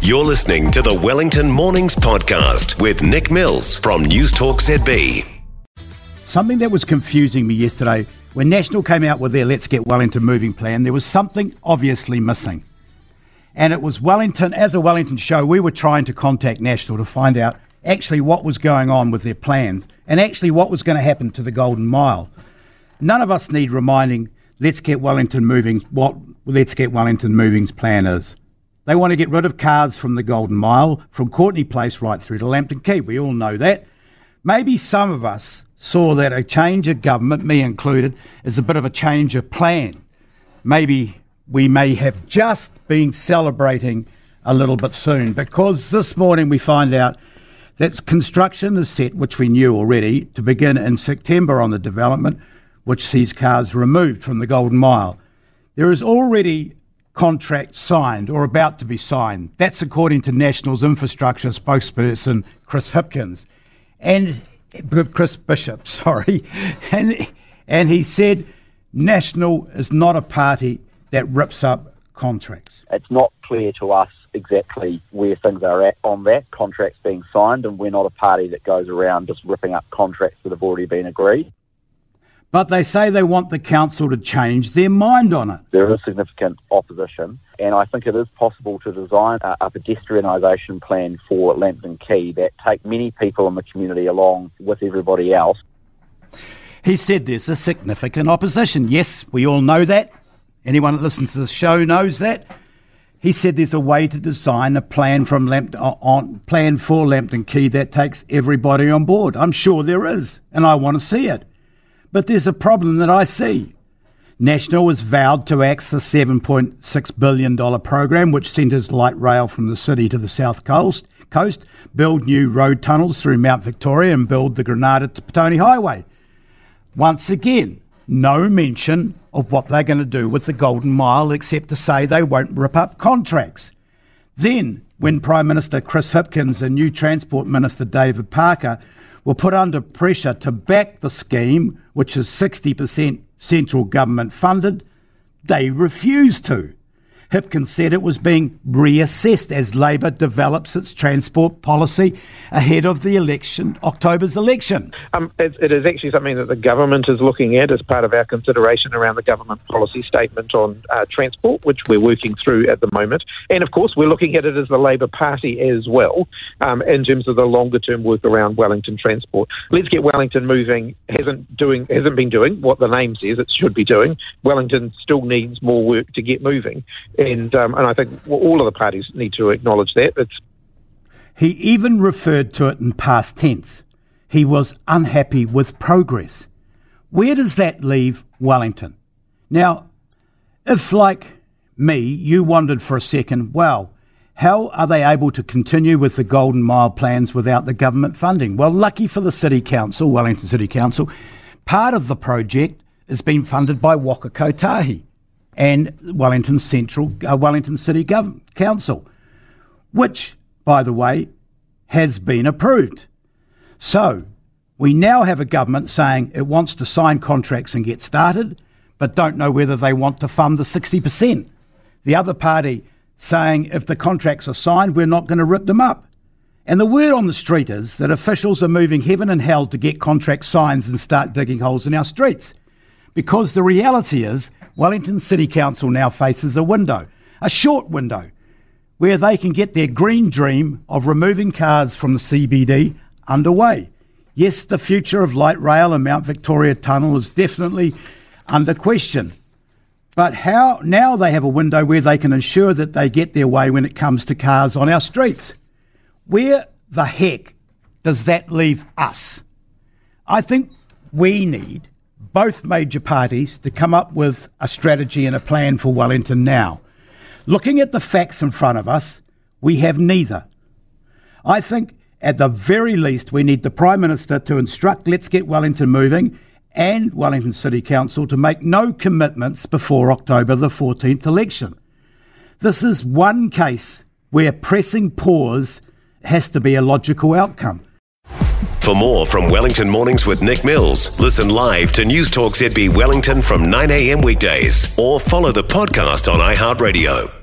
You're listening to the Wellington Mornings Podcast with Nick Mills from Newstalk ZB. Something that was confusing me yesterday when National came out with their Let's Get Wellington Moving plan, there was something obviously missing. And it was Wellington, as a Wellington show, we were trying to contact National to find out actually what was going on with their plans and actually what was going to happen to the Golden Mile. None of us need reminding Let's Get Wellington Moving what Let's Get Wellington Moving's plan is. They want to get rid of cars from the Golden Mile, from Courtenay Place right through to Lambton Quay. We all know that. Maybe some of us saw that a change of government, me included, is a bit of a change of plan. Maybe we may have just been celebrating a little bit soon because this morning we find out that construction is set, which we knew already, to begin in September on the development, which sees cars removed from the Golden Mile. There is already contract signed or about to be signed. That's according to National's infrastructure spokesperson Chris Hipkins, and Chris Bishop, sorry, and and he said National is not a party that rips up contracts. It's not clear to us exactly where things are at on that. Contracts being signed, and we're not a party that goes around just ripping up contracts that have already been agreed. But they say they want the council to change their mind on it. There is significant opposition, and I think it is possible to design a, a pedestrianisation plan for Lambton Quay that take many people in the community along with everybody else. He said there's a significant opposition. Yes, we all know that. Anyone that listens to the show knows that. He said there's a way to design a plan from Lampt- uh, on plan for Lambton Quay that takes everybody on board. I'm sure there is, and I want to see it. But there's a problem that I see. National has vowed to axe the $7.6 billion program, which centres light rail from the city to the south coast, coast, build new road tunnels through Mount Victoria, and build the Grenada to Petone Highway. Once again, no mention of what they're going to do with the Golden Mile except to say they won't rip up contracts. Then, when Prime Minister Chris Hipkins and new Transport Minister David Parker were put under pressure to back the scheme, which is 60% central government funded, they refused to. Hipkins said it was being reassessed as Labour develops its transport policy ahead of the election, October's election. Um, it, it is actually something that the government is looking at as part of our consideration around the government policy statement on uh, transport, which we're working through at the moment. And of course, we're looking at it as the Labour Party as well um, in terms of the longer term work around Wellington transport. Let's get Wellington moving. hasn't doing hasn't been doing what the name says it should be doing. Wellington still needs more work to get moving and um, and I think all of the parties need to acknowledge that. It's he even referred to it in past tense. He was unhappy with progress. Where does that leave Wellington? Now, if like me, you wondered for a second, well, how are they able to continue with the Golden Mile plans without the government funding? Well, lucky for the City Council, Wellington City Council, part of the project is being funded by Waka Kotahi and Wellington Central, uh, Wellington City Gov- Council, which, by the way, has been approved. So we now have a government saying it wants to sign contracts and get started, but don't know whether they want to fund the 60%. The other party saying if the contracts are signed, we're not going to rip them up. And the word on the street is that officials are moving heaven and hell to get contract signs and start digging holes in our streets. Because the reality is Wellington City Council now faces a window, a short window, where they can get their green dream of removing cars from the CBD underway. Yes, the future of light rail and Mount Victoria Tunnel is definitely under question. But how now they have a window where they can ensure that they get their way when it comes to cars on our streets. Where the heck does that leave us? I think we need both major parties to come up with a strategy and a plan for Wellington now. Looking at the facts in front of us, we have neither. I think at the very least we need the Prime Minister to instruct Let's Get Wellington Moving and Wellington City Council to make no commitments before October the 14th election. This is one case where pressing pause has to be a logical outcome. For more from Wellington Mornings with Nick Mills, listen live to Newstalk ZB Wellington from 9 a.m. weekdays or follow the podcast on iHeartRadio.